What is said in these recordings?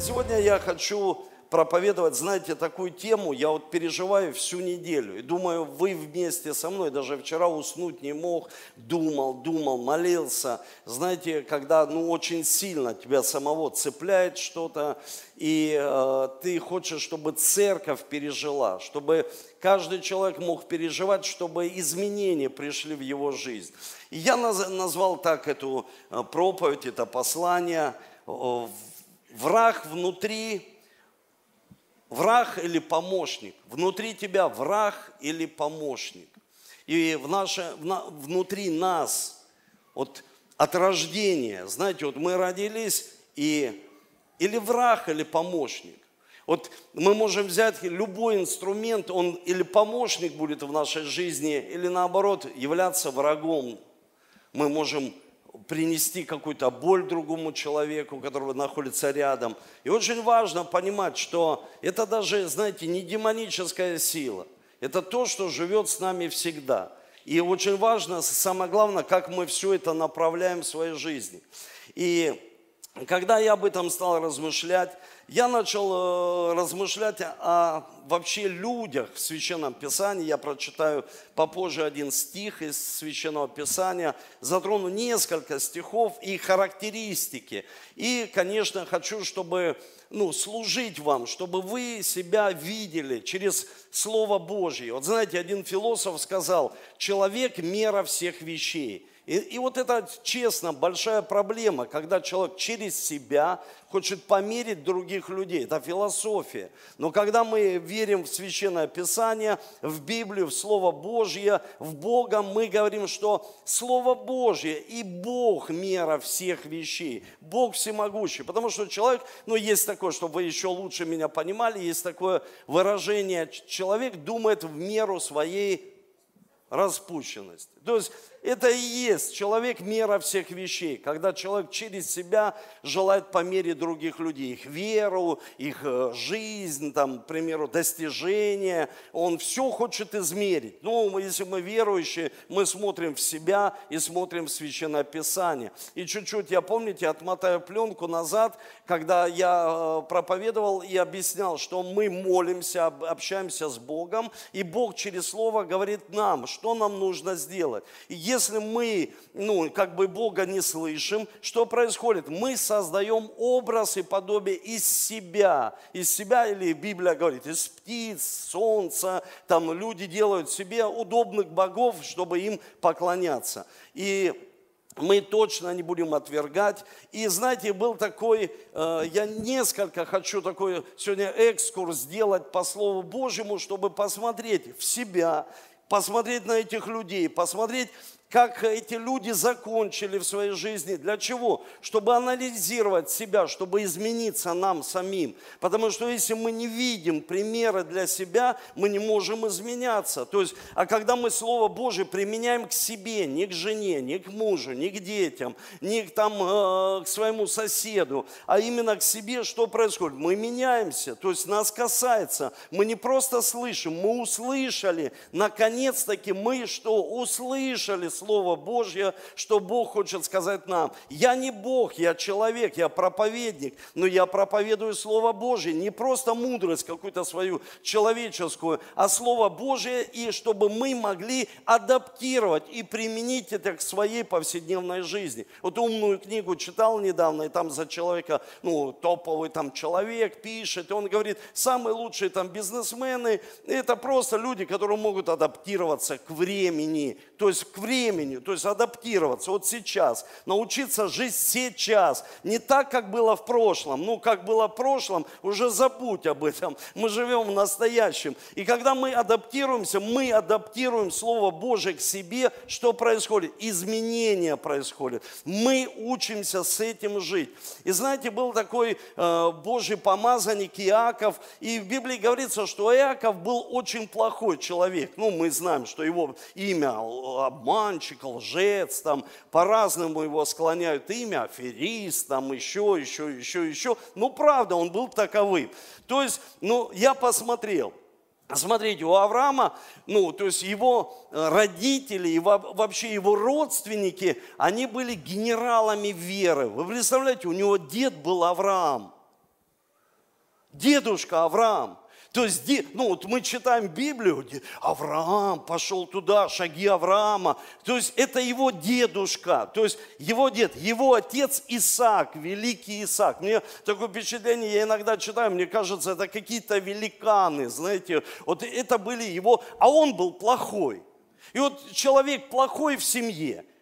Сегодня я хочу проповедовать, знаете, такую тему, я вот переживаю всю неделю. И думаю, вы вместе со мной, даже вчера уснуть не мог, думал, думал, молился. Знаете, когда ну, очень сильно тебя самого цепляет что-то, и э, ты хочешь, чтобы церковь пережила, чтобы каждый человек мог переживать, чтобы изменения пришли в его жизнь. И я назвал так эту э, проповедь, это послание «Враг внутри Враг или помощник? Внутри тебя враг или помощник? И в наше, в, внутри нас, вот от рождения, знаете, вот мы родились, и или враг, или помощник. Вот мы можем взять любой инструмент, он или помощник будет в нашей жизни, или наоборот являться врагом. Мы можем принести какую-то боль другому человеку, который находится рядом. И очень важно понимать, что это даже, знаете, не демоническая сила. Это то, что живет с нами всегда. И очень важно, самое главное, как мы все это направляем в своей жизни. И когда я об этом стал размышлять, я начал э, размышлять о вообще людях в Священном Писании. Я прочитаю попозже один стих из Священного Писания. Затрону несколько стихов и характеристики. И, конечно, хочу, чтобы ну, служить вам, чтобы вы себя видели через Слово Божье. Вот знаете, один философ сказал, человек – мера всех вещей. И, и вот это, честно, большая проблема, когда человек через себя хочет померить других людей. Это философия. Но когда мы верим в Священное Писание, в Библию, в Слово Божье, в Бога, мы говорим, что Слово Божье и Бог мера всех вещей. Бог всемогущий. Потому что человек, ну есть такое, чтобы вы еще лучше меня понимали, есть такое выражение, человек думает в меру своей распущенности. То есть это и есть человек мера всех вещей, когда человек через себя желает по мере других людей, их веру, их э, жизнь, там, к примеру, достижения, он все хочет измерить. Ну, если мы верующие, мы смотрим в себя и смотрим в Священное Писание. И чуть-чуть, я помните, отмотаю пленку назад, когда я э, проповедовал и объяснял, что мы молимся, общаемся с Богом, и Бог через Слово говорит нам, что нам нужно сделать. И если мы, ну, как бы Бога не слышим, что происходит? Мы создаем образ и подобие из себя. Из себя, или Библия говорит, из птиц, солнца. Там люди делают себе удобных богов, чтобы им поклоняться. И мы точно не будем отвергать. И знаете, был такой, э, я несколько хочу такой сегодня экскурс сделать по Слову Божьему, чтобы посмотреть в себя, посмотреть на этих людей, посмотреть, как эти люди закончили в своей жизни. Для чего? Чтобы анализировать себя, чтобы измениться нам самим. Потому что если мы не видим примеры для себя, мы не можем изменяться. То есть, а когда мы Слово Божие применяем к себе, не к жене, не к мужу, не к детям, не к, там, э, к своему соседу, а именно к себе, что происходит? Мы меняемся, то есть нас касается. Мы не просто слышим, мы услышали. Наконец-таки мы что? Услышали Слово Божье, что Бог хочет сказать нам. Я не Бог, я человек, я проповедник, но я проповедую Слово Божье, не просто мудрость какую-то свою человеческую, а Слово Божье, и чтобы мы могли адаптировать и применить это к своей повседневной жизни. Вот умную книгу читал недавно, и там за человека, ну, топовый там человек пишет, и он говорит, самые лучшие там бизнесмены, это просто люди, которые могут адаптироваться к времени, то есть к времени, времени, то есть адаптироваться вот сейчас, научиться жить сейчас, не так, как было в прошлом. Ну, как было в прошлом, уже забудь об этом. Мы живем в настоящем. И когда мы адаптируемся, мы адаптируем Слово Божие к себе, что происходит? Изменения происходят. Мы учимся с этим жить. И знаете, был такой э, Божий помазанник Иаков, и в Библии говорится, что Иаков был очень плохой человек. Ну, мы знаем, что его имя обман, обманщик, лжец, там по-разному его склоняют имя, аферист, там еще, еще, еще, еще. Ну, правда, он был таковым. То есть, ну, я посмотрел, Смотрите, у Авраама, ну, то есть его э, родители и вообще его родственники, они были генералами веры. Вы представляете, у него дед был Авраам. дедушка Авраам. То есть, ну вот мы читаем Библию, Авраам пошел туда, шаги Авраама. То есть это его дедушка, то есть его дед, его отец Исаак, великий Исаак. Мне такое впечатление, я иногда читаю, мне кажется, это какие-то великаны, знаете. Вот это были его, а он был плохой. И вот человек плохой в семье –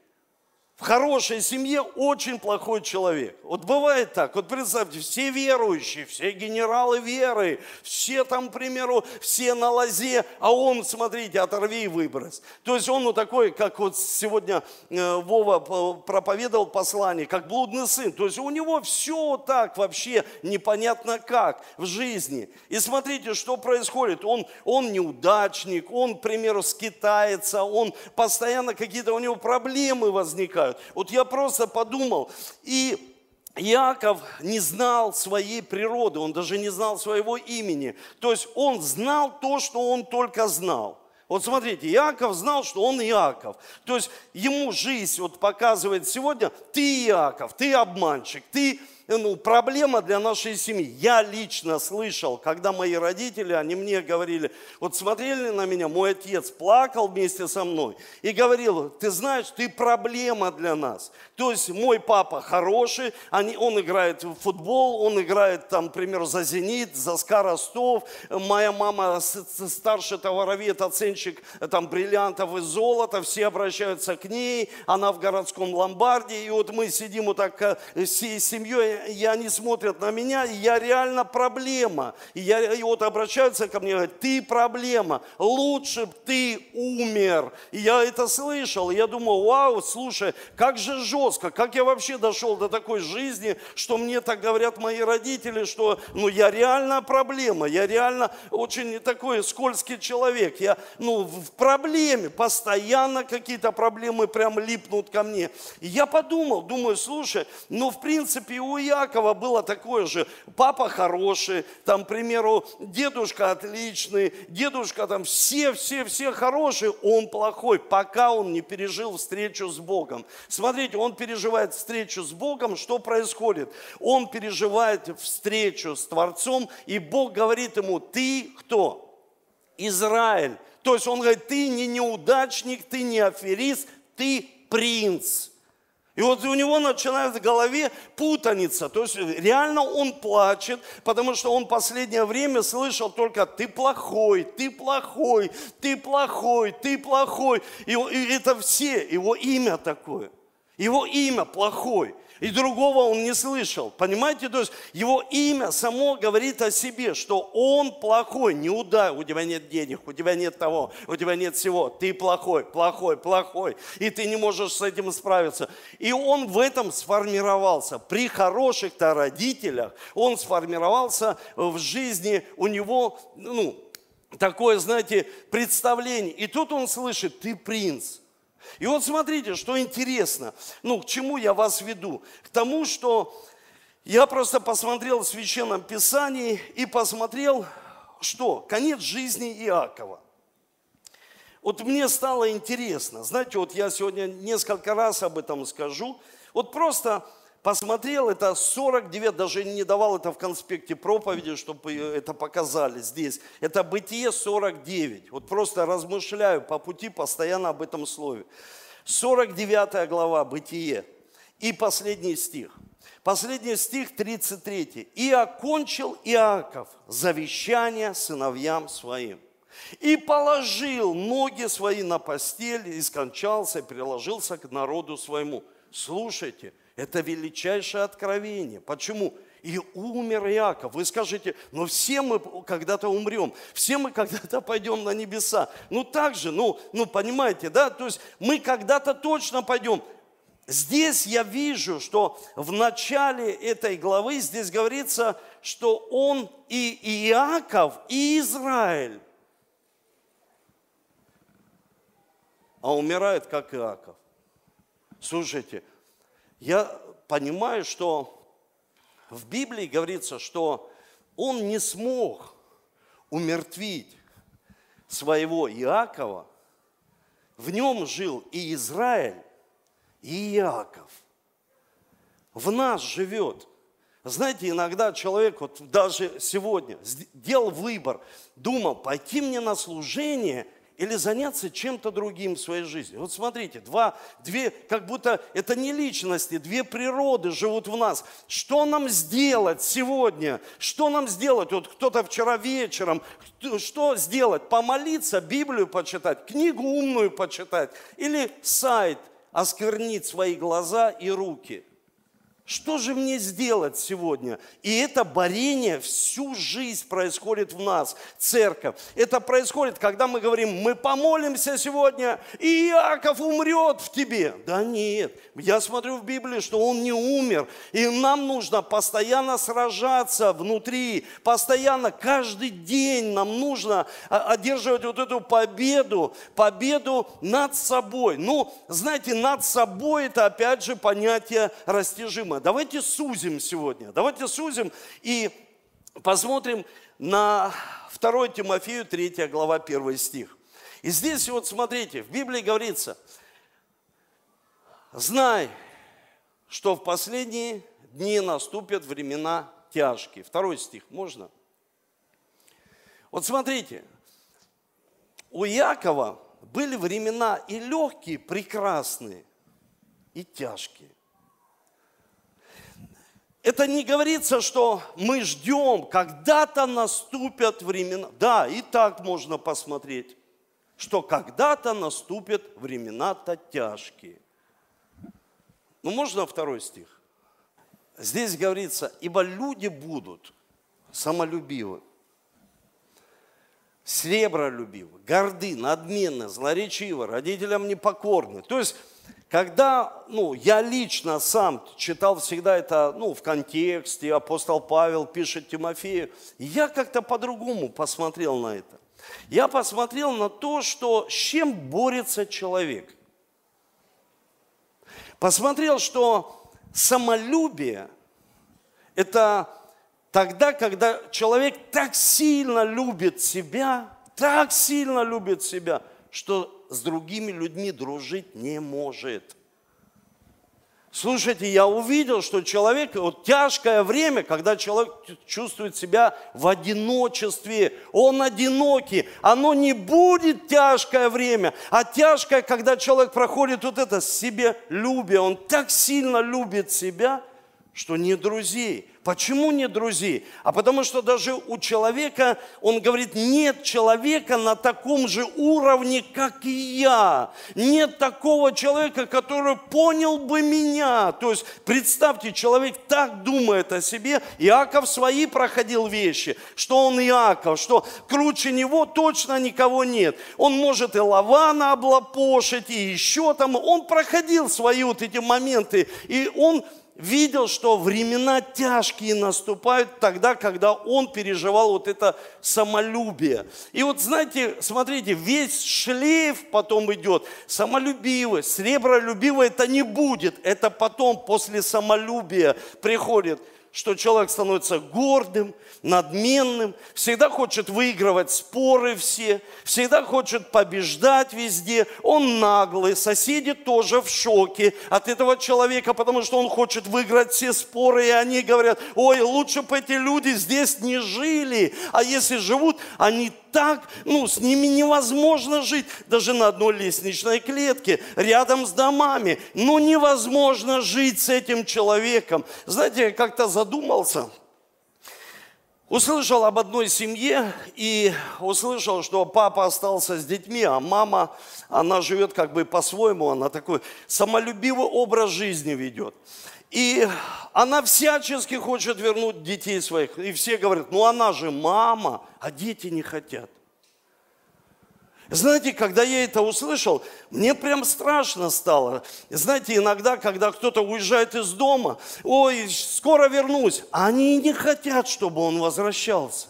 в хорошей семье очень плохой человек. Вот бывает так, вот представьте, все верующие, все генералы веры, все там, к примеру, все на лозе, а он, смотрите, оторви и выбрось. То есть он вот такой, как вот сегодня э, Вова проповедовал послание, как блудный сын. То есть у него все так вообще непонятно как в жизни. И смотрите, что происходит. Он, он неудачник, он, к примеру, скитается, он постоянно какие-то у него проблемы возникают бывают. Вот я просто подумал, и Иаков не знал своей природы, он даже не знал своего имени. То есть он знал то, что он только знал. Вот смотрите, Иаков знал, что он Иаков. То есть ему жизнь вот показывает сегодня, ты Иаков, ты обманщик, ты ну, проблема для нашей семьи. Я лично слышал, когда мои родители, они мне говорили, вот смотрели на меня, мой отец плакал вместе со мной и говорил, ты знаешь, ты проблема для нас. То есть мой папа хороший, они, он играет в футбол, он играет там, к примеру, за «Зенит», за «СКА Ростов». Моя мама старший товаровед, оценщик там бриллиантов и золота, все обращаются к ней, она в городском ломбарде. И вот мы сидим вот так э, всей семьей, и они смотрят на меня, и я реально проблема. И, я, и вот обращаются ко мне, говорят, ты проблема, лучше бы ты умер. И я это слышал, и я думаю, вау, слушай, как же жестко, как я вообще дошел до такой жизни, что мне так говорят мои родители, что ну, я реально проблема, я реально очень такой скользкий человек, я ну, в проблеме, постоянно какие-то проблемы прям липнут ко мне. И я подумал, думаю, слушай, ну в принципе у Якова было такое же. Папа хороший, там, к примеру, дедушка отличный, дедушка там все, все, все хорошие, он плохой, пока он не пережил встречу с Богом. Смотрите, он переживает встречу с Богом, что происходит? Он переживает встречу с Творцом, и Бог говорит ему, ты кто? Израиль. То есть он говорит, ты не неудачник, ты не аферист, ты принц. И вот у него начинает в голове путаница. То есть реально он плачет, потому что он последнее время слышал только «ты плохой, ты плохой, ты плохой, ты плохой». И, и это все, его имя такое. Его имя плохой и другого он не слышал. Понимаете, то есть его имя само говорит о себе, что он плохой, не удай, у тебя нет денег, у тебя нет того, у тебя нет всего, ты плохой, плохой, плохой, и ты не можешь с этим справиться. И он в этом сформировался. При хороших-то родителях он сформировался в жизни, у него, ну, такое, знаете, представление. И тут он слышит, ты принц, и вот смотрите, что интересно. Ну, к чему я вас веду? К тому, что я просто посмотрел в Священном Писании и посмотрел, что конец жизни Иакова. Вот мне стало интересно, знаете, вот я сегодня несколько раз об этом скажу. Вот просто посмотрел, это 49, даже не давал это в конспекте проповеди, чтобы это показали здесь. Это Бытие 49. Вот просто размышляю по пути постоянно об этом слове. 49 глава Бытие и последний стих. Последний стих 33. «И окончил Иаков завещание сыновьям своим, и положил ноги свои на постель, и скончался, и приложился к народу своему». Слушайте – это величайшее откровение. Почему? И умер Иаков. Вы скажете, ну все мы когда-то умрем, все мы когда-то пойдем на небеса. Ну так же, ну, ну понимаете, да? То есть мы когда-то точно пойдем. Здесь я вижу, что в начале этой главы здесь говорится, что он и Иаков, и Израиль. А умирает как Иаков. Слушайте, я понимаю, что в Библии говорится, что он не смог умертвить своего Иакова. В нем жил и Израиль, и Иаков. В нас живет Знаете, иногда человек, вот даже сегодня, делал выбор, думал, пойти мне на служение или заняться чем-то другим в своей жизни. Вот смотрите, два, две, как будто это не личности, две природы живут в нас. Что нам сделать сегодня? Что нам сделать? Вот кто-то вчера вечером, что сделать? Помолиться, Библию почитать, книгу умную почитать или сайт осквернить свои глаза и руки – что же мне сделать сегодня? И это борение всю жизнь происходит в нас, церковь. Это происходит, когда мы говорим, мы помолимся сегодня, и Иаков умрет в тебе. Да нет, я смотрю в Библии, что он не умер. И нам нужно постоянно сражаться внутри, постоянно, каждый день нам нужно одерживать вот эту победу, победу над собой. Ну, знаете, над собой это опять же понятие растяжимое проблема. Давайте сузим сегодня. Давайте сузим и посмотрим на 2 Тимофею 3 глава 1 стих. И здесь вот смотрите, в Библии говорится, знай, что в последние дни наступят времена тяжкие. Второй стих, можно? Вот смотрите, у Якова были времена и легкие, прекрасные, и тяжкие. Это не говорится, что мы ждем, когда-то наступят времена. Да, и так можно посмотреть, что когда-то наступят времена-то тяжкие. Ну, можно второй стих? Здесь говорится, ибо люди будут самолюбивы, сребролюбивы, горды, надменны, злоречивы, родителям непокорны. То есть когда, ну, я лично сам читал всегда это, ну, в контексте, апостол Павел пишет Тимофею, я как-то по-другому посмотрел на это. Я посмотрел на то, что с чем борется человек. Посмотрел, что самолюбие – это тогда, когда человек так сильно любит себя, так сильно любит себя, что с другими людьми дружить не может. Слушайте, я увидел, что человек, вот тяжкое время, когда человек чувствует себя в одиночестве, он одинокий, оно не будет тяжкое время, а тяжкое, когда человек проходит вот это себе любя, он так сильно любит себя, что не друзей. Почему нет друзей? А потому что даже у человека, он говорит, нет человека на таком же уровне, как и я. Нет такого человека, который понял бы меня. То есть, представьте, человек так думает о себе. Иаков свои проходил вещи, что он Иаков, что круче него точно никого нет. Он может и Лавана облапошить, и еще там. Он проходил свои вот эти моменты, и он видел, что времена тяжкие наступают тогда, когда он переживал вот это самолюбие. И вот знаете, смотрите, весь шлейф потом идет, самолюбивость, сребролюбивое это не будет, это потом после самолюбия приходит – что человек становится гордым, надменным, всегда хочет выигрывать споры все, всегда хочет побеждать везде. Он наглый, соседи тоже в шоке от этого человека, потому что он хочет выиграть все споры, и они говорят, ой, лучше бы эти люди здесь не жили, а если живут, они так, ну, с ними невозможно жить, даже на одной лестничной клетке, рядом с домами. Ну, невозможно жить с этим человеком. Знаете, я как-то задумался, Услышал об одной семье и услышал, что папа остался с детьми, а мама, она живет как бы по-своему, она такой самолюбивый образ жизни ведет. И она всячески хочет вернуть детей своих. И все говорят, ну она же мама, а дети не хотят. Знаете, когда я это услышал, мне прям страшно стало. Знаете, иногда, когда кто-то уезжает из дома, ой, скоро вернусь, а они не хотят, чтобы он возвращался.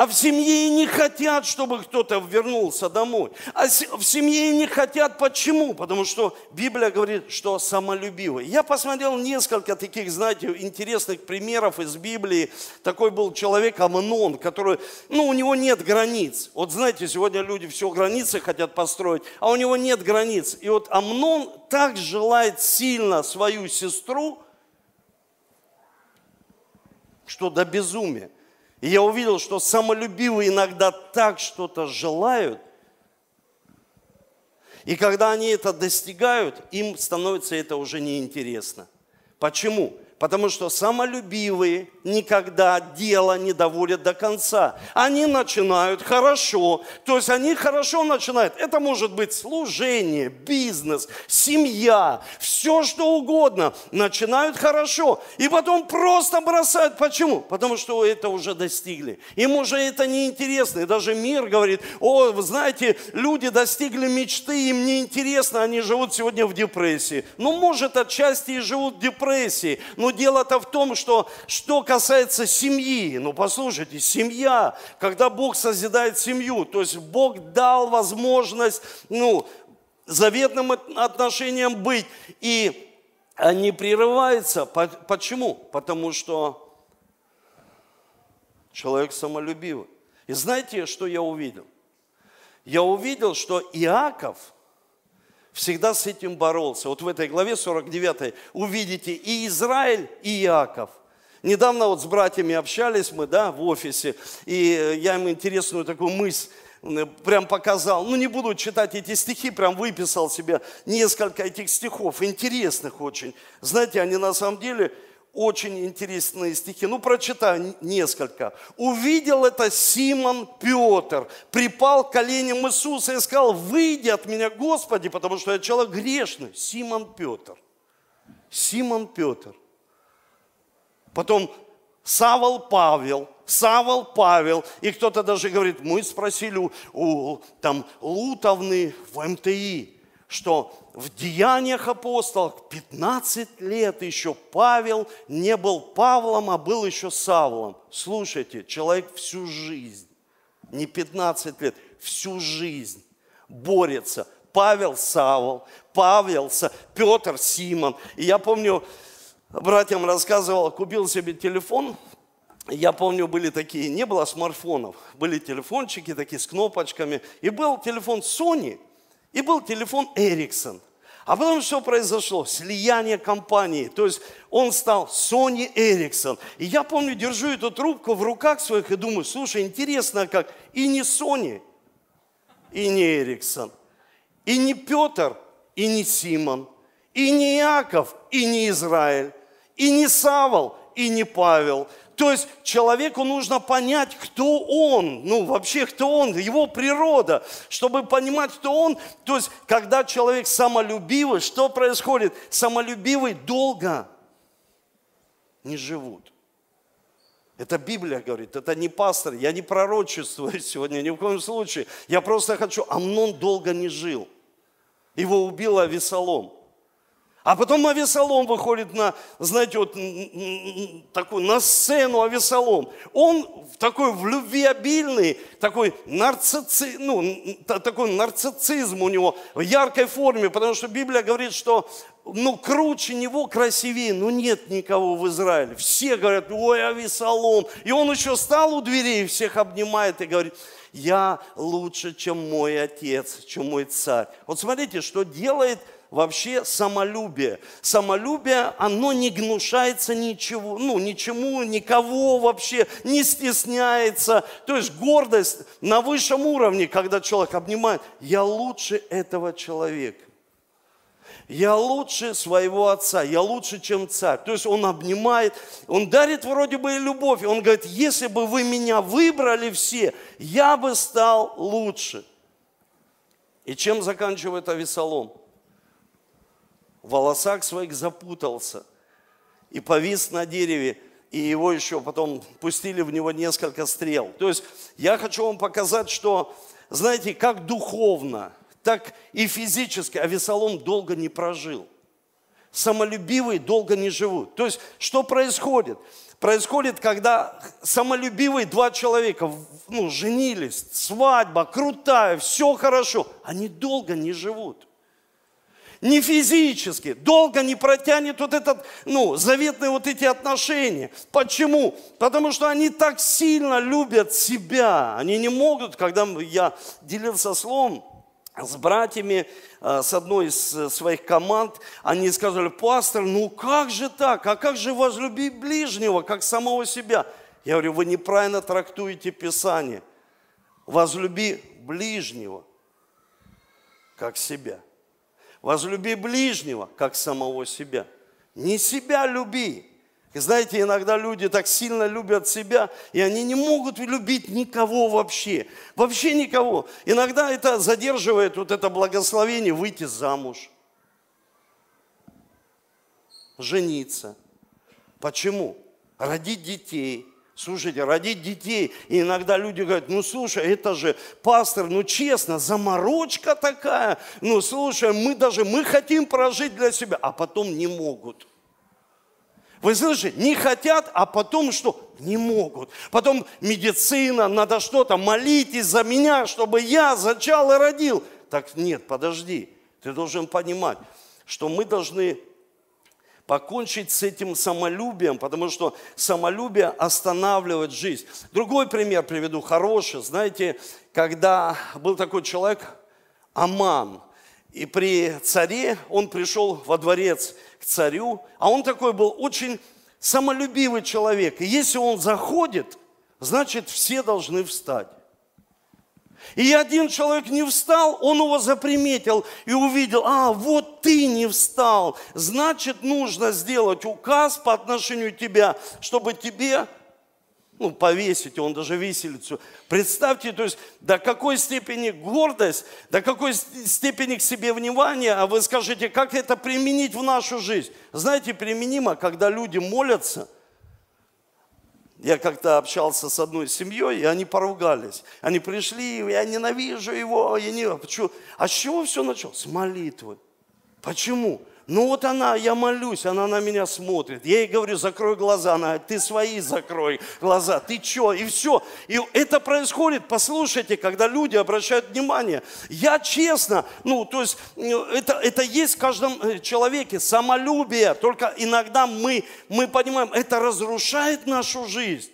А в семье и не хотят, чтобы кто-то вернулся домой. А в семье и не хотят. Почему? Потому что Библия говорит, что самолюбивый. Я посмотрел несколько таких, знаете, интересных примеров из Библии. Такой был человек Амнон, который, ну, у него нет границ. Вот знаете, сегодня люди все границы хотят построить, а у него нет границ. И вот Амнон так желает сильно свою сестру, что до безумия. И я увидел, что самолюбивые иногда так что-то желают, и когда они это достигают, им становится это уже неинтересно. Почему? Потому что самолюбивые никогда дело не доводят до конца. Они начинают хорошо, то есть они хорошо начинают. Это может быть служение, бизнес, семья, все что угодно. Начинают хорошо и потом просто бросают. Почему? Потому что это уже достигли. Им уже это не интересно. И даже мир говорит, о, вы знаете, люди достигли мечты, им не интересно, они живут сегодня в депрессии. Ну, может, отчасти и живут в депрессии, но дело-то в том, что что касается семьи, ну послушайте, семья, когда Бог созидает семью, то есть Бог дал возможность, ну, заветным отношениям быть, и они прерываются. Почему? Потому что человек самолюбивый. И знаете, что я увидел? Я увидел, что Иаков – всегда с этим боролся. Вот в этой главе 49 увидите и Израиль, и Иаков. Недавно вот с братьями общались мы, да, в офисе, и я им интересную такую мысль прям показал. Ну, не буду читать эти стихи, прям выписал себе несколько этих стихов, интересных очень. Знаете, они на самом деле очень интересные стихи. Ну, прочитаю несколько. «Увидел это Симон Петр, припал к коленям Иисуса и сказал, выйди от меня, Господи, потому что я человек грешный». Симон Петр. Симон Петр. Потом Савол Павел, Савол Павел, и кто-то даже говорит, мы спросили у, у там, Лутовны в МТИ, что в Деяниях апостолов 15 лет еще Павел не был Павлом, а был еще Савлом. Слушайте, человек всю жизнь, не 15 лет, всю жизнь борется. Павел Савол, Павел, Петр Симон. И я помню, братьям рассказывал, купил себе телефон, я помню, были такие, не было смартфонов, были телефончики такие с кнопочками, и был телефон Sony – и был телефон Ericsson. А потом что произошло? Слияние компании. То есть он стал Sony Ericsson. И я помню, держу эту трубку в руках своих и думаю, слушай, интересно как. И не Sony, и не Ericsson, и не Петр, и не Симон, и не Иаков, и не Израиль, и не Савол, и не Павел, то есть человеку нужно понять, кто он, ну вообще кто он, его природа, чтобы понимать, кто он. То есть когда человек самолюбивый, что происходит? Самолюбивый долго не живут. Это Библия говорит, это не пастор, я не пророчествую сегодня ни в коем случае. Я просто хочу, Амнон долго не жил. Его убил Авесолом. А потом Авесолом выходит на, знаете, вот такую, на сцену Авесолом. Он такой в любви обильный, такой, нарцисси, ну, такой нарциссизм у него в яркой форме, потому что Библия говорит, что ну, круче него, красивее, ну, нет никого в Израиле. Все говорят, ой, Авесолом. И он еще стал у дверей, всех обнимает и говорит, я лучше, чем мой отец, чем мой царь. Вот смотрите, что делает вообще самолюбие. Самолюбие, оно не гнушается ничего, ну, ничему, никого вообще, не стесняется. То есть гордость на высшем уровне, когда человек обнимает, я лучше этого человека. Я лучше своего отца, я лучше, чем царь. То есть он обнимает, он дарит вроде бы и любовь. Он говорит, если бы вы меня выбрали все, я бы стал лучше. И чем заканчивает Авесолом? В волосах своих запутался и повис на дереве, и его еще потом пустили в него несколько стрел. То есть я хочу вам показать, что, знаете, как духовно, так и физически Авесолом долго не прожил. самолюбивые долго не живут. То есть, что происходит? Происходит, когда самолюбивые два человека ну, женились, свадьба крутая, все хорошо, они долго не живут не физически, долго не протянет вот этот, ну, заветные вот эти отношения. Почему? Потому что они так сильно любят себя. Они не могут, когда я делился словом, с братьями, э, с одной из э, своих команд, они сказали, пастор, ну как же так? А как же возлюбить ближнего, как самого себя? Я говорю, вы неправильно трактуете Писание. Возлюби ближнего, как себя. Возлюби ближнего, как самого себя. Не себя люби. И знаете, иногда люди так сильно любят себя, и они не могут любить никого вообще. Вообще никого. Иногда это задерживает вот это благословение выйти замуж, жениться. Почему? Родить детей, Слушайте, родить детей. И иногда люди говорят, ну слушай, это же пастор, ну честно, заморочка такая. Ну слушай, мы даже, мы хотим прожить для себя, а потом не могут. Вы слышите, не хотят, а потом что? Не могут. Потом медицина, надо что-то, молитесь за меня, чтобы я зачал и родил. Так нет, подожди, ты должен понимать, что мы должны покончить с этим самолюбием, потому что самолюбие останавливает жизнь. Другой пример приведу, хороший. Знаете, когда был такой человек, Аман, и при царе он пришел во дворец к царю, а он такой был очень самолюбивый человек. И если он заходит, значит все должны встать. И один человек не встал, он его заприметил и увидел, а, вот ты не встал, значит, нужно сделать указ по отношению тебя, чтобы тебе ну, повесить, он даже виселицу. Представьте, то есть до какой степени гордость, до какой степени к себе внимание, а вы скажете, как это применить в нашу жизнь? Знаете, применимо, когда люди молятся – я как-то общался с одной семьей, и они поругались. Они пришли, я ненавижу его, я не... Почему? А с чего все началось? С молитвы. Почему? Ну вот она, я молюсь, она на меня смотрит. Я ей говорю, закрой глаза. Она говорит, ты свои закрой глаза. Ты что? И все. И это происходит, послушайте, когда люди обращают внимание. Я честно, ну то есть ну, это, это есть в каждом э, человеке, самолюбие. Только иногда мы, мы понимаем, это разрушает нашу жизнь.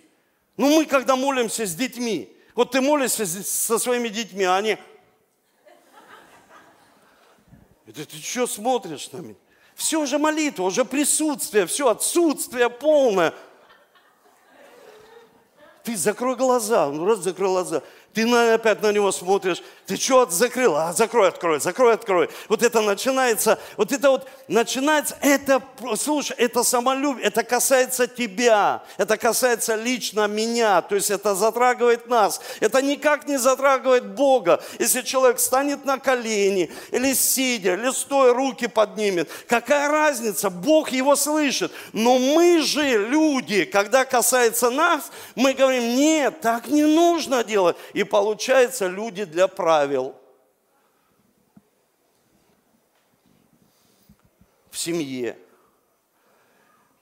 Ну мы когда молимся с детьми, вот ты молишься со своими детьми, а они... Это ты что смотришь на меня? Все уже молитва, уже присутствие, все отсутствие полное. Ты закрой глаза, ну раз закрой глаза. Ты на, опять на него смотришь, ты что закрыл? А, закрой, открой, закрой, открой. Вот это начинается, вот это вот начинается, это, слушай, это самолюбие, это касается тебя, это касается лично меня, то есть это затрагивает нас. Это никак не затрагивает Бога. Если человек станет на колени, или сидя, или стоя, руки поднимет, какая разница? Бог его слышит. Но мы же, люди, когда касается нас, мы говорим, нет, так не нужно делать. И получается люди для правил. В семье.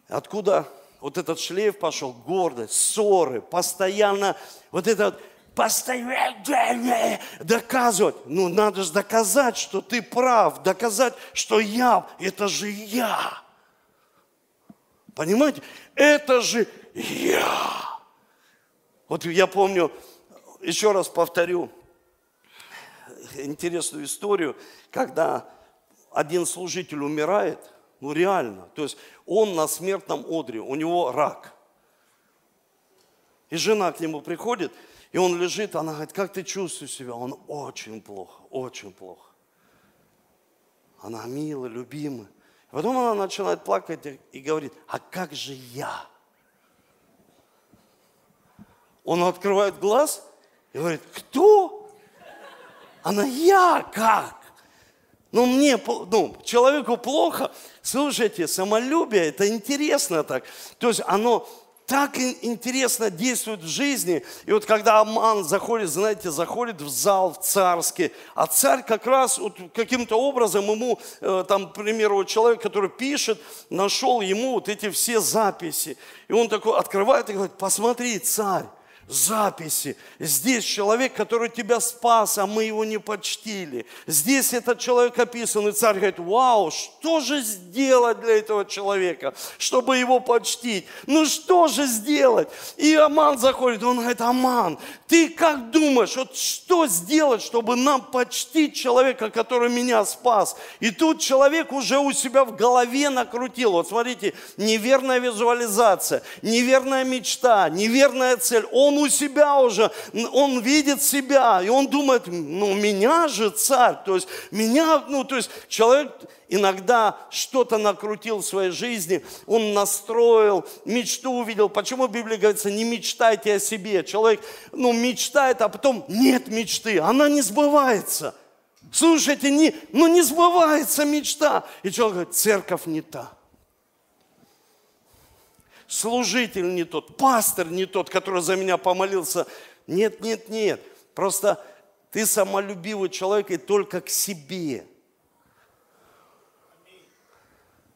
Откуда вот этот шлейф пошел? Гордость, ссоры, постоянно вот это вот постоянно доказывать. Ну, надо же доказать, что ты прав, доказать, что я, это же я. Понимаете? Это же я. Вот я помню, еще раз повторю интересную историю, когда один служитель умирает, ну реально, то есть он на смертном одре, у него рак. И жена к нему приходит, и он лежит, она говорит, как ты чувствуешь себя? Он очень плохо, очень плохо. Она милая, любимая. Потом она начинает плакать и говорит, а как же я? Он открывает глаз и говорит, кто? Она, я как? Ну, мне, ну, человеку плохо. Слушайте, самолюбие, это интересно так. То есть оно так интересно действует в жизни. И вот когда Аман заходит, знаете, заходит в зал в царский, а царь как раз вот каким-то образом ему, э, там, к примеру, человек, который пишет, нашел ему вот эти все записи. И он такой открывает и говорит, посмотри, царь, записи. Здесь человек, который тебя спас, а мы его не почтили. Здесь этот человек описан, и царь говорит, вау, что же сделать для этого человека, чтобы его почтить? Ну что же сделать? И Аман заходит, он говорит, Аман, ты как думаешь, вот что сделать, чтобы нам почтить человека, который меня спас? И тут человек уже у себя в голове накрутил. Вот смотрите, неверная визуализация, неверная мечта, неверная цель. Он он у себя уже, он видит себя, и он думает, ну, меня же царь, то есть меня, ну, то есть человек иногда что-то накрутил в своей жизни, он настроил, мечту увидел. Почему в Библии говорится, не мечтайте о себе? Человек, ну, мечтает, а потом нет мечты, она не сбывается. Слушайте, не, ну не сбывается мечта. И человек говорит, церковь не та служитель не тот, пастор не тот, который за меня помолился. Нет, нет, нет. Просто ты самолюбивый человек и только к себе.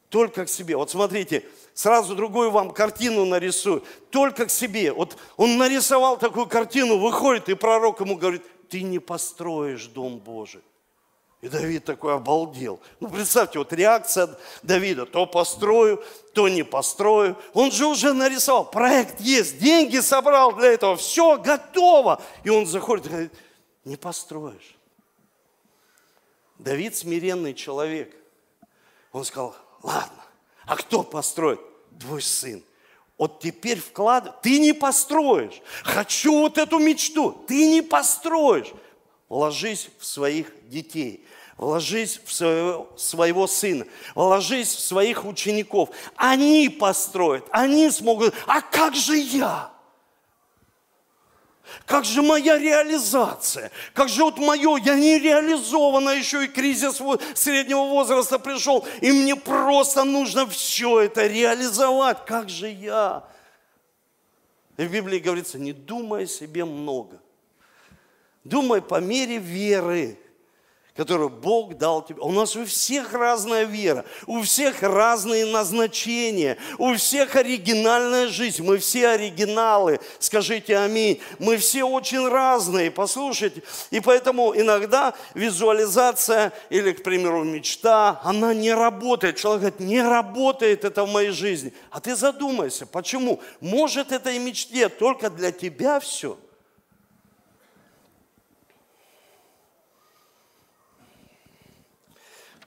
Только к себе. Вот смотрите, сразу другую вам картину нарисую. Только к себе. Вот он нарисовал такую картину, выходит, и пророк ему говорит, ты не построишь Дом Божий. И Давид такой обалдел. Ну, представьте, вот реакция Давида. То построю, то не построю. Он же уже нарисовал. Проект есть, деньги собрал для этого. Все готово. И он заходит и говорит, не построишь. Давид смиренный человек. Он сказал, ладно, а кто построит? Твой сын. Вот теперь вкладывай. Ты не построишь. Хочу вот эту мечту. Ты не построишь. Вложись в своих детей вложись в своего, своего сына, вложись в своих учеников. Они построят, они смогут. А как же я? Как же моя реализация? Как же вот мое, я не реализована, еще и кризис среднего возраста пришел, и мне просто нужно все это реализовать. Как же я? И в Библии говорится, не думай о себе много. Думай по мере веры которую Бог дал тебе. У нас у всех разная вера, у всех разные назначения, у всех оригинальная жизнь. Мы все оригиналы, скажите аминь. Мы все очень разные, послушайте. И поэтому иногда визуализация или, к примеру, мечта, она не работает. Человек говорит, не работает это в моей жизни. А ты задумайся, почему? Может, этой мечте только для тебя все –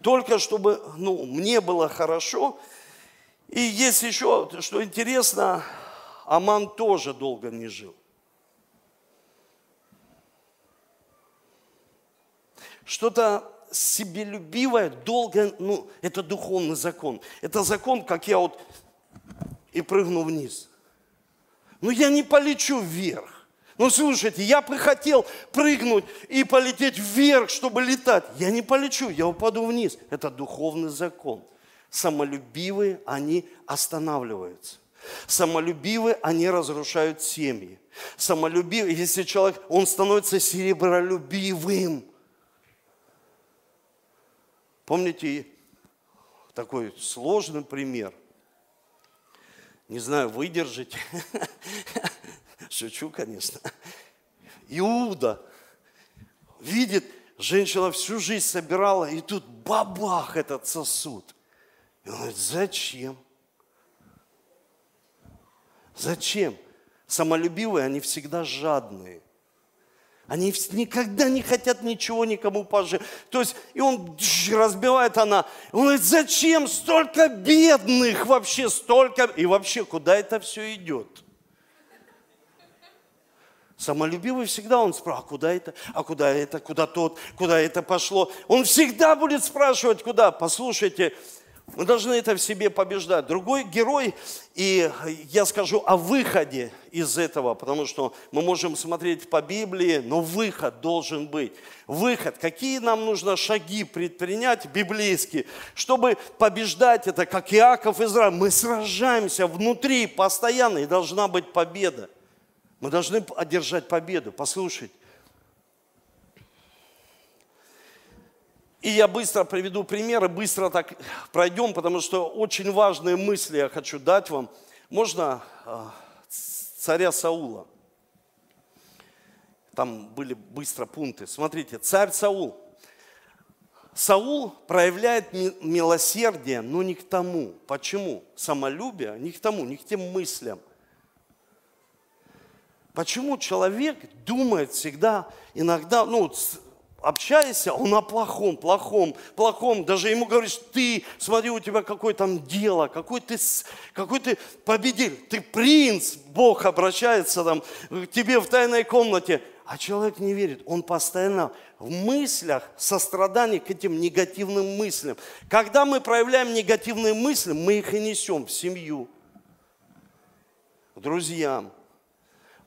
только чтобы ну, мне было хорошо. И есть еще, что интересно, Аман тоже долго не жил. Что-то себелюбивое долго, ну, это духовный закон. Это закон, как я вот и прыгну вниз. Но я не полечу вверх. Ну, слушайте, я бы хотел прыгнуть и полететь вверх, чтобы летать. Я не полечу, я упаду вниз. Это духовный закон. Самолюбивые, они останавливаются. Самолюбивые, они разрушают семьи. Самолюбивый, если человек, он становится серебролюбивым. Помните такой сложный пример? Не знаю, выдержите. Шучу, конечно. Иуда видит, женщина всю жизнь собирала, и тут бабах этот сосуд. И он говорит, зачем? Зачем? Самолюбивые, они всегда жадные. Они никогда не хотят ничего никому пожить. То есть, и он разбивает она. Он говорит, зачем столько бедных вообще, столько... И вообще, куда это все идет? Самолюбивый всегда он спрашивает, а куда это, а куда это, куда тот, куда это пошло. Он всегда будет спрашивать, куда. Послушайте, Мы должны это в себе побеждать. Другой герой, и я скажу о выходе из этого, потому что мы можем смотреть по Библии, но выход должен быть. Выход. Какие нам нужно шаги предпринять библейские, чтобы побеждать это, как Иаков Израиль. Мы сражаемся внутри постоянно, и должна быть победа. Мы должны одержать победу. Послушайте. И я быстро приведу примеры, быстро так пройдем, потому что очень важные мысли я хочу дать вам. Можно а, царя Саула? Там были быстро пункты. Смотрите, царь Саул. Саул проявляет милосердие, но не к тому. Почему? Самолюбие не к тому, не к тем мыслям. Почему человек думает всегда, иногда, ну, общаешься, он о плохом, плохом, плохом. Даже ему говоришь, ты, смотри, у тебя какое там дело, какой ты, какой ты победитель, ты принц, Бог обращается там к тебе в тайной комнате. А человек не верит, он постоянно в мыслях сострадание к этим негативным мыслям. Когда мы проявляем негативные мысли, мы их и несем в семью, к друзьям.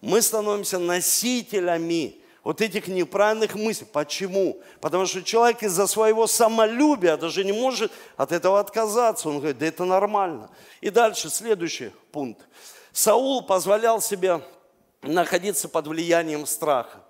Мы становимся носителями вот этих неправильных мыслей. Почему? Потому что человек из-за своего самолюбия даже не может от этого отказаться. Он говорит, да это нормально. И дальше, следующий пункт. Саул позволял себе находиться под влиянием страха.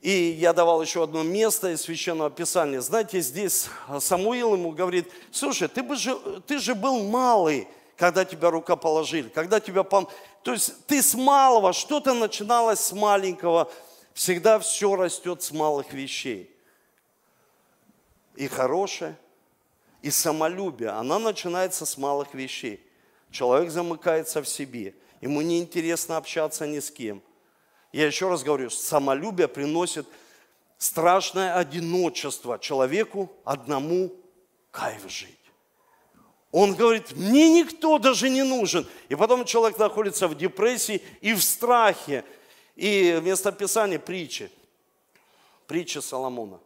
И я давал еще одно место из Священного Писания. Знаете, здесь Самуил ему говорит, слушай, ты, бы же, ты же был малый, когда тебя рука положили, когда тебя... Пом... То есть ты с малого, что-то начиналось с маленького, Всегда все растет с малых вещей. И хорошее, и самолюбие, она начинается с малых вещей. Человек замыкается в себе. Ему неинтересно общаться ни с кем. Я еще раз говорю, самолюбие приносит страшное одиночество человеку одному кайф жить. Он говорит, мне никто даже не нужен. И потом человек находится в депрессии и в страхе. И вместо Писания притчи. Притча Соломона.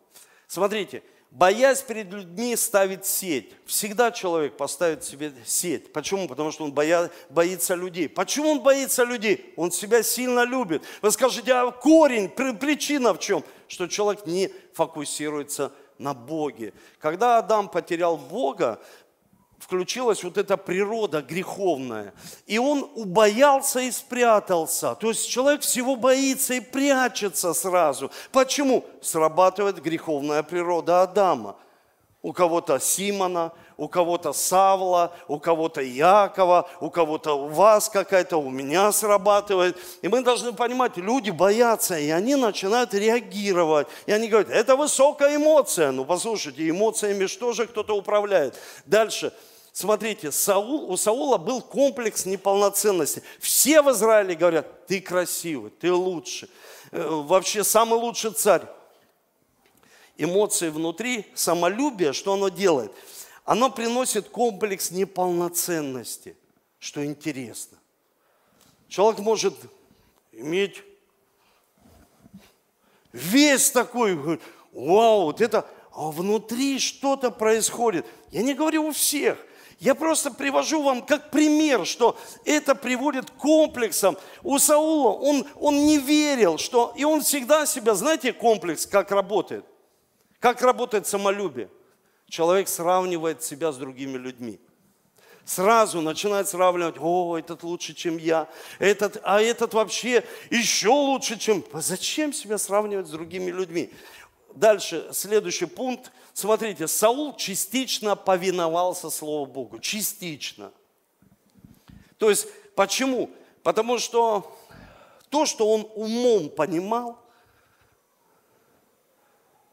Смотрите, боясь перед людьми ставит сеть. Всегда человек поставит себе сеть. Почему? Потому что он боя, боится людей. Почему он боится людей? Он себя сильно любит. Вы скажете, а корень, причина в чем? Что человек не фокусируется на Боге. Когда Адам потерял Бога, включилась вот эта природа греховная. И он убоялся и спрятался. То есть человек всего боится и прячется сразу. Почему? Срабатывает греховная природа Адама. У кого-то Симона, у кого-то Савла, у кого-то Якова, у кого-то у вас какая-то, у меня срабатывает. И мы должны понимать, люди боятся, и они начинают реагировать. И они говорят, это высокая эмоция. Ну, послушайте, эмоциями что же кто-то управляет? Дальше. Смотрите, Саул, у Саула был комплекс неполноценности. Все в Израиле говорят, ты красивый, ты лучший, э, вообще самый лучший царь. Эмоции внутри, самолюбие, что оно делает? Оно приносит комплекс неполноценности, что интересно. Человек может иметь весь такой, вау, вот это, а внутри что-то происходит. Я не говорю у всех – я просто привожу вам как пример, что это приводит к комплексам. У Саула он, он не верил, что... И он всегда себя, знаете, комплекс как работает? Как работает самолюбие? Человек сравнивает себя с другими людьми. Сразу начинает сравнивать, о, этот лучше, чем я, этот, а этот вообще еще лучше, чем... А зачем себя сравнивать с другими людьми? Дальше, следующий пункт. Смотрите, Саул частично повиновался Слову Богу. Частично. То есть, почему? Потому что то, что он умом понимал,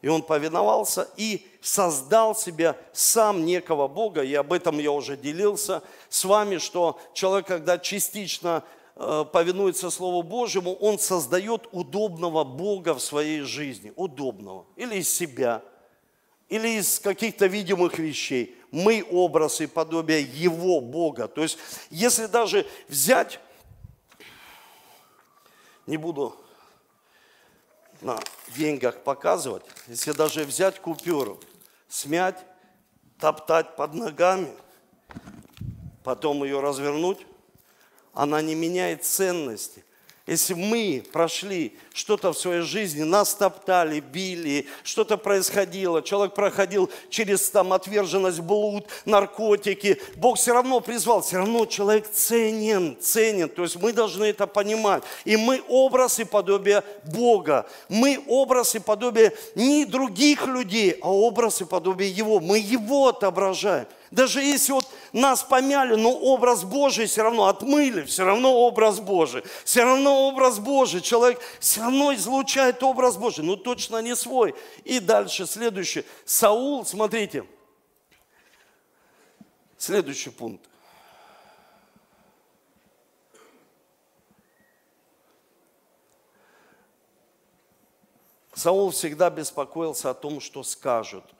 и он повиновался и создал себе сам некого Бога. И об этом я уже делился с вами, что человек, когда частично Э, повинуется Слову Божьему, он создает удобного Бога в своей жизни. Удобного. Или из себя, или из каких-то видимых вещей. Мы образ и подобие Его Бога. То есть, если даже взять, не буду на деньгах показывать, если даже взять купюру, смять, топтать под ногами, потом ее развернуть, она не меняет ценности. Если мы прошли что-то в своей жизни, нас топтали, били, что-то происходило, человек проходил через там отверженность, блуд, наркотики, Бог все равно призвал, все равно человек ценен, ценен. То есть мы должны это понимать. И мы образ и подобие Бога. Мы образ и подобие не других людей, а образ и подобие Его. Мы Его отображаем. Даже если вот нас помяли, но образ Божий все равно отмыли, все равно образ Божий. Все равно образ Божий. Человек все равно излучает образ Божий, но точно не свой. И дальше, следующее. Саул, смотрите, следующий пункт. Саул всегда беспокоился о том, что скажут –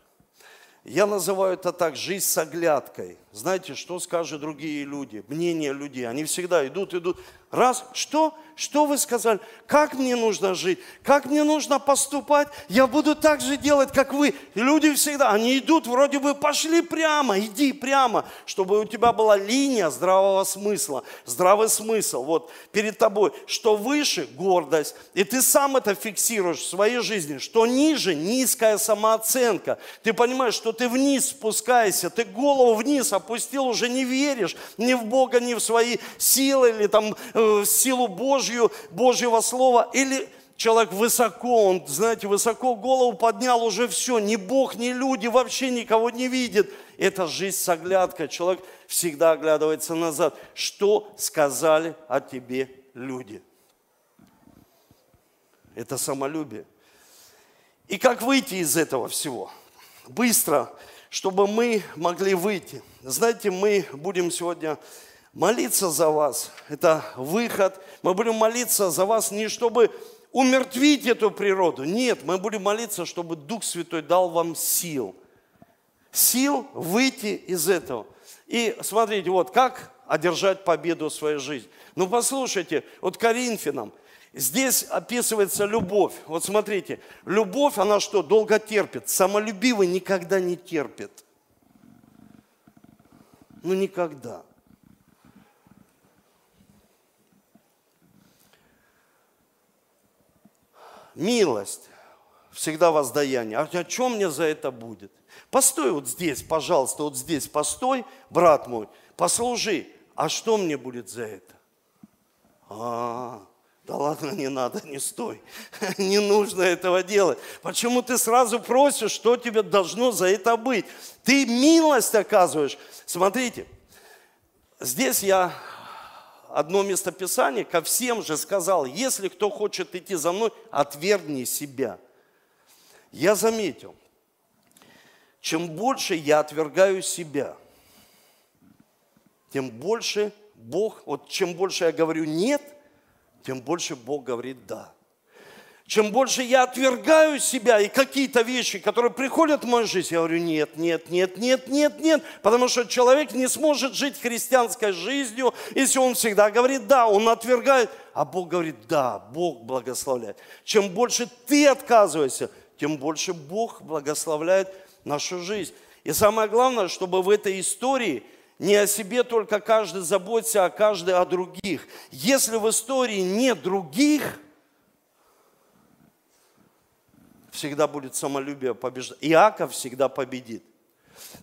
я называю это так, жизнь с оглядкой. Знаете, что скажут другие люди, мнение людей. Они всегда идут, идут. Раз, что? Что вы сказали? Как мне нужно жить? Как мне нужно поступать? Я буду так же делать, как вы. И люди всегда, они идут, вроде бы пошли прямо, иди прямо, чтобы у тебя была линия здравого смысла, здравый смысл. Вот перед тобой, что выше – гордость. И ты сам это фиксируешь в своей жизни. Что ниже – низкая самооценка. Ты понимаешь, что ты вниз спускаешься, ты голову вниз опустил, уже не веришь ни в Бога, ни в свои силы или там э, силу Божью, Божьего Слова, или человек высоко, он, знаете, высоко голову поднял, уже все, ни Бог, ни люди, вообще никого не видит. Это жизнь с оглядкой. Человек всегда оглядывается назад. Что сказали о тебе люди? Это самолюбие. И как выйти из этого всего? Быстро, чтобы мы могли выйти. Знаете, мы будем сегодня молиться за вас. Это выход. Мы будем молиться за вас не чтобы умертвить эту природу. Нет, мы будем молиться, чтобы Дух Святой дал вам сил. Сил выйти из этого. И смотрите, вот как одержать победу в своей жизни. Ну послушайте, вот Коринфянам, здесь описывается любовь. Вот смотрите, любовь, она что, долго терпит. Самолюбивый никогда не терпит. Ну никогда. Милость, всегда воздаяние. А о чем мне за это будет? Постой вот здесь, пожалуйста, вот здесь постой, брат мой, послужи. А что мне будет за это? А, да ладно, не надо, не стой. Не нужно этого делать. Почему ты сразу просишь, что тебе должно за это быть? Ты милость оказываешь. Смотрите, здесь я одно местописание, ко всем же сказал, если кто хочет идти за мной, отвергни себя. Я заметил, чем больше я отвергаю себя, тем больше Бог, вот чем больше я говорю нет, тем больше Бог говорит да. Чем больше я отвергаю себя и какие-то вещи, которые приходят в мою жизнь, я говорю, нет, нет, нет, нет, нет, нет, потому что человек не сможет жить христианской жизнью, если он всегда говорит да, он отвергает, а Бог говорит да, Бог благословляет. Чем больше ты отказываешься, тем больше Бог благословляет нашу жизнь. И самое главное, чтобы в этой истории не о себе только каждый заботится, а каждый о других. Если в истории нет других – всегда будет самолюбие побеждать. Иаков всегда победит.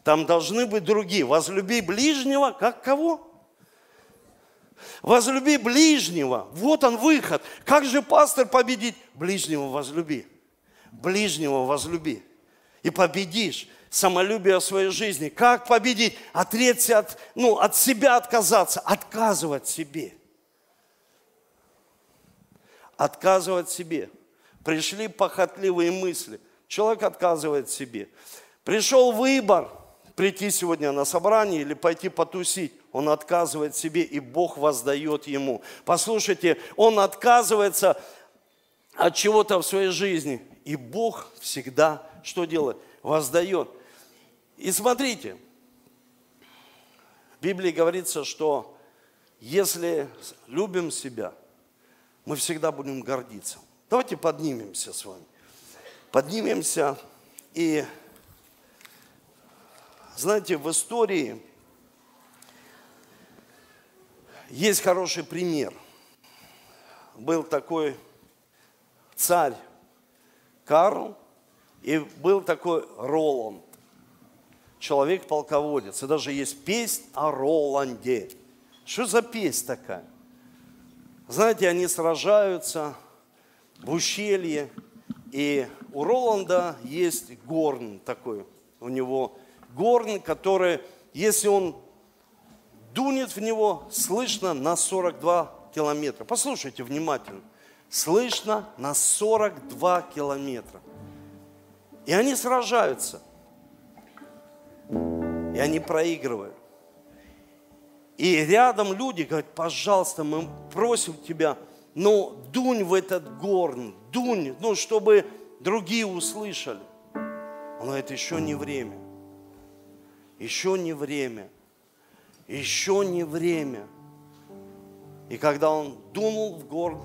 Там должны быть другие. Возлюби ближнего, как кого? Возлюби ближнего. Вот он выход. Как же пастор победить? Ближнего возлюби. Ближнего возлюби. И победишь самолюбие своей жизни. Как победить? Отречься от, ну, от себя отказаться. Отказывать себе. Отказывать себе пришли похотливые мысли. Человек отказывает себе. Пришел выбор прийти сегодня на собрание или пойти потусить. Он отказывает себе, и Бог воздает ему. Послушайте, он отказывается от чего-то в своей жизни. И Бог всегда что делает? Воздает. И смотрите, в Библии говорится, что если любим себя, мы всегда будем гордиться. Давайте поднимемся с вами. Поднимемся и, знаете, в истории Есть хороший пример. Был такой царь Карл, и был такой Роланд, человек-полководец. И даже есть песнь о Роланде. Что за песнь такая? Знаете, они сражаются в ущелье, и у Роланда есть горн такой. У него горн, который, если он дунет в него, слышно на 42 километра. Послушайте внимательно. Слышно на 42 километра. И они сражаются. И они проигрывают. И рядом люди говорят, пожалуйста, мы просим тебя, ну, дунь в этот горн, дунь, ну, чтобы другие услышали. Он говорит, еще не время. Еще не время. Еще не время. И когда он дунул в горн,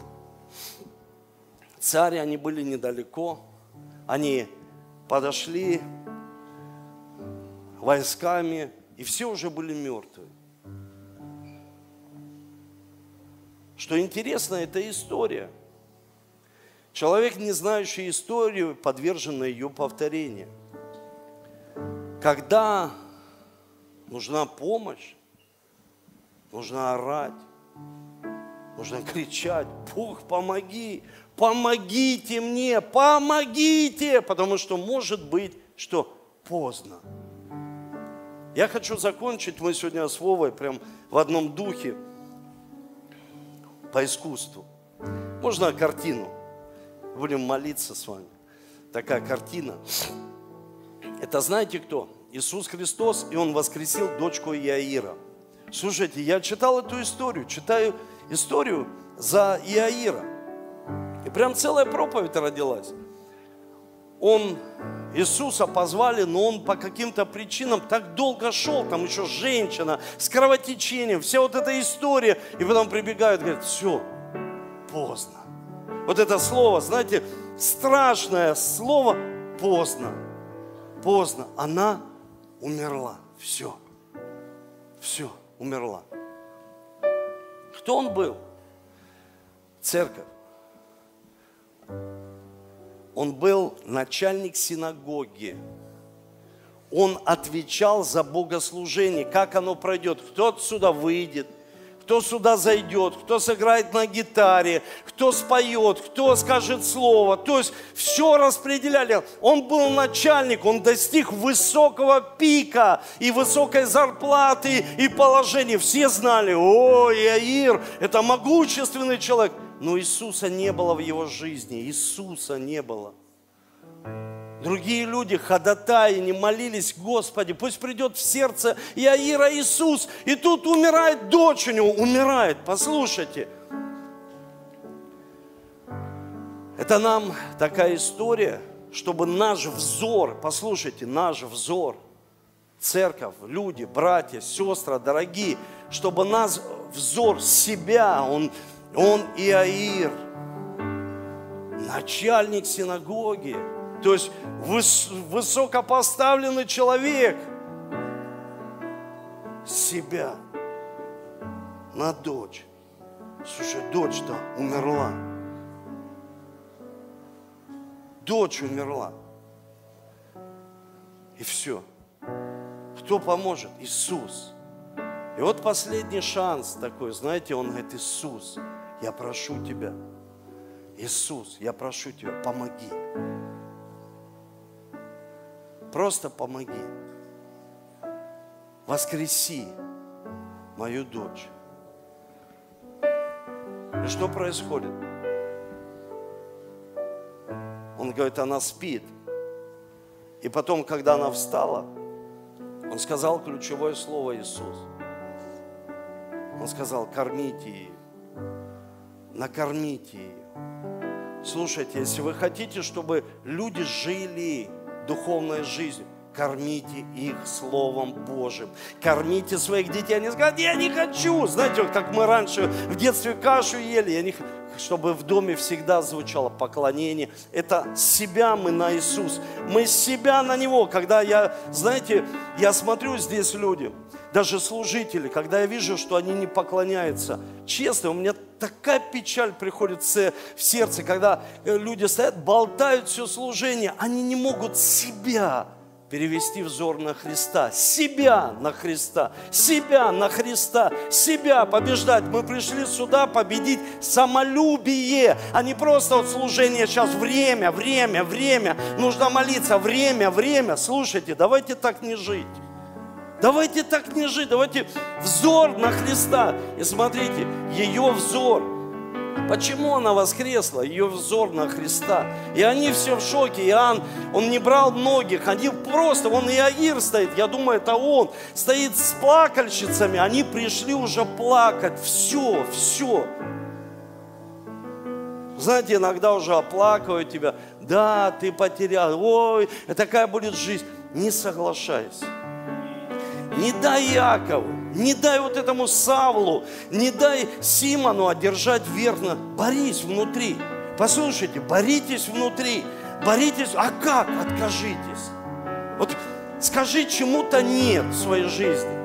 цари, они были недалеко, они подошли войсками, и все уже были мертвы. Что интересно, это история. Человек, не знающий историю, подвержен ее повторению. Когда нужна помощь, нужно орать, нужно кричать, Бог, помоги, помогите мне, помогите, потому что может быть, что поздно. Я хочу закончить, мы сегодня с прям в одном духе по искусству. Можно картину? Будем молиться с вами. Такая картина. Это знаете кто? Иисус Христос, и Он воскресил дочку Иаира. Слушайте, я читал эту историю, читаю историю за Иаира. И прям целая проповедь родилась. Он, Иисуса позвали, но он по каким-то причинам так долго шел, там еще женщина с кровотечением, вся вот эта история. И потом прибегают говорят, все, поздно. Вот это слово, знаете, страшное слово поздно. Поздно. Она умерла. Все. Все, умерла. Кто он был? Церковь. Он был начальник синагоги. Он отвечал за богослужение, как оно пройдет, кто отсюда выйдет, кто сюда зайдет, кто сыграет на гитаре, кто споет, кто скажет слово. То есть все распределяли. Он был начальник, он достиг высокого пика и высокой зарплаты и положения. Все знали, о, Иаир, это могущественный человек. Но Иисуса не было в его жизни, Иисуса не было. Другие люди ходатаи не молились, Господи, пусть придет в сердце Иаира Иисус. И тут умирает дочь у него, умирает. Послушайте. Это нам такая история, чтобы наш взор, послушайте, наш взор, церковь, люди, братья, сестры, дорогие, чтобы наш взор себя, он, он Иаир, начальник синагоги, то есть выс, высокопоставленный человек себя на дочь. Слушай, дочь-то умерла. Дочь умерла. И все. Кто поможет? Иисус. И вот последний шанс такой, знаете, он говорит, Иисус, я прошу тебя, Иисус, я прошу тебя, помоги. Просто помоги. Воскреси мою дочь. И что происходит? Он говорит, она спит. И потом, когда она встала, он сказал ключевое слово Иисус. Он сказал, кормите ее, накормите ее. Слушайте, если вы хотите, чтобы люди жили духовной жизнью. Кормите их Словом Божьим. Кормите своих детей. Они скажут, я не хочу. Знаете, как мы раньше в детстве кашу ели, я не чтобы в доме всегда звучало поклонение. Это себя мы на Иисус. Мы себя на Него. Когда я, знаете, я смотрю здесь люди, даже служители, когда я вижу, что они не поклоняются, честно, у меня такая печаль приходит в сердце, когда э, люди стоят, болтают все служение, они не могут себя перевести взор на Христа, себя на Христа, себя на Христа, себя побеждать. Мы пришли сюда победить самолюбие, а не просто вот служение сейчас время, время, время. Нужно молиться, время, время. Слушайте, давайте так не жить. Давайте так не жить, давайте взор на Христа. И смотрите, ее взор – Почему она воскресла? Ее взор на Христа. И они все в шоке. Иоанн, он не брал многих, они просто, он и Аир стоит, я думаю, это он, стоит с плакальщицами, они пришли уже плакать. Все, все. Знаете, иногда уже оплакивают тебя. Да, ты потерял. Ой, такая будет жизнь. Не соглашайся. Не дай Якову, не дай вот этому Савлу, не дай Симону одержать верно. Борись внутри. Послушайте, боритесь внутри. Боритесь. А как? Откажитесь. Вот скажи чему-то нет в своей жизни.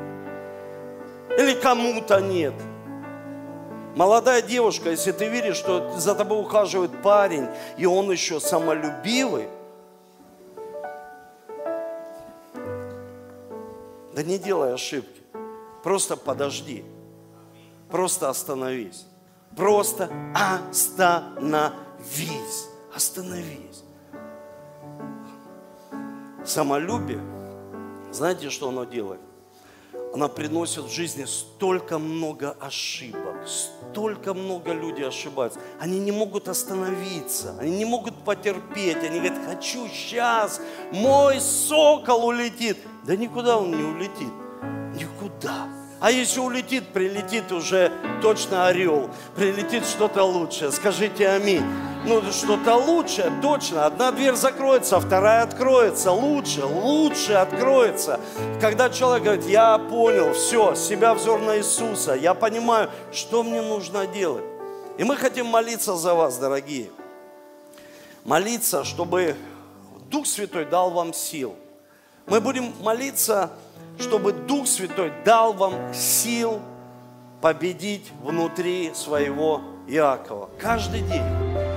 Или кому-то нет. Молодая девушка, если ты видишь, что за тобой ухаживает парень, и он еще самолюбивый, Да не делай ошибки. Просто подожди. Просто остановись. Просто остановись. Остановись. Самолюбие, знаете, что оно делает? Она приносит в жизни столько много ошибок, столько много людей ошибаются. Они не могут остановиться, они не могут потерпеть. Они говорят, хочу сейчас, мой сокол улетит. Да никуда он не улетит. Никуда. А если улетит, прилетит уже точно орел, прилетит что-то лучшее. Скажите аминь. Ну, что-то лучшее, точно. Одна дверь закроется, вторая откроется. Лучше, лучше откроется. Когда человек говорит, я понял, все, себя взор на Иисуса, я понимаю, что мне нужно делать. И мы хотим молиться за вас, дорогие. Молиться, чтобы Дух Святой дал вам сил – мы будем молиться, чтобы Дух Святой дал вам сил победить внутри своего Иакова. Каждый день.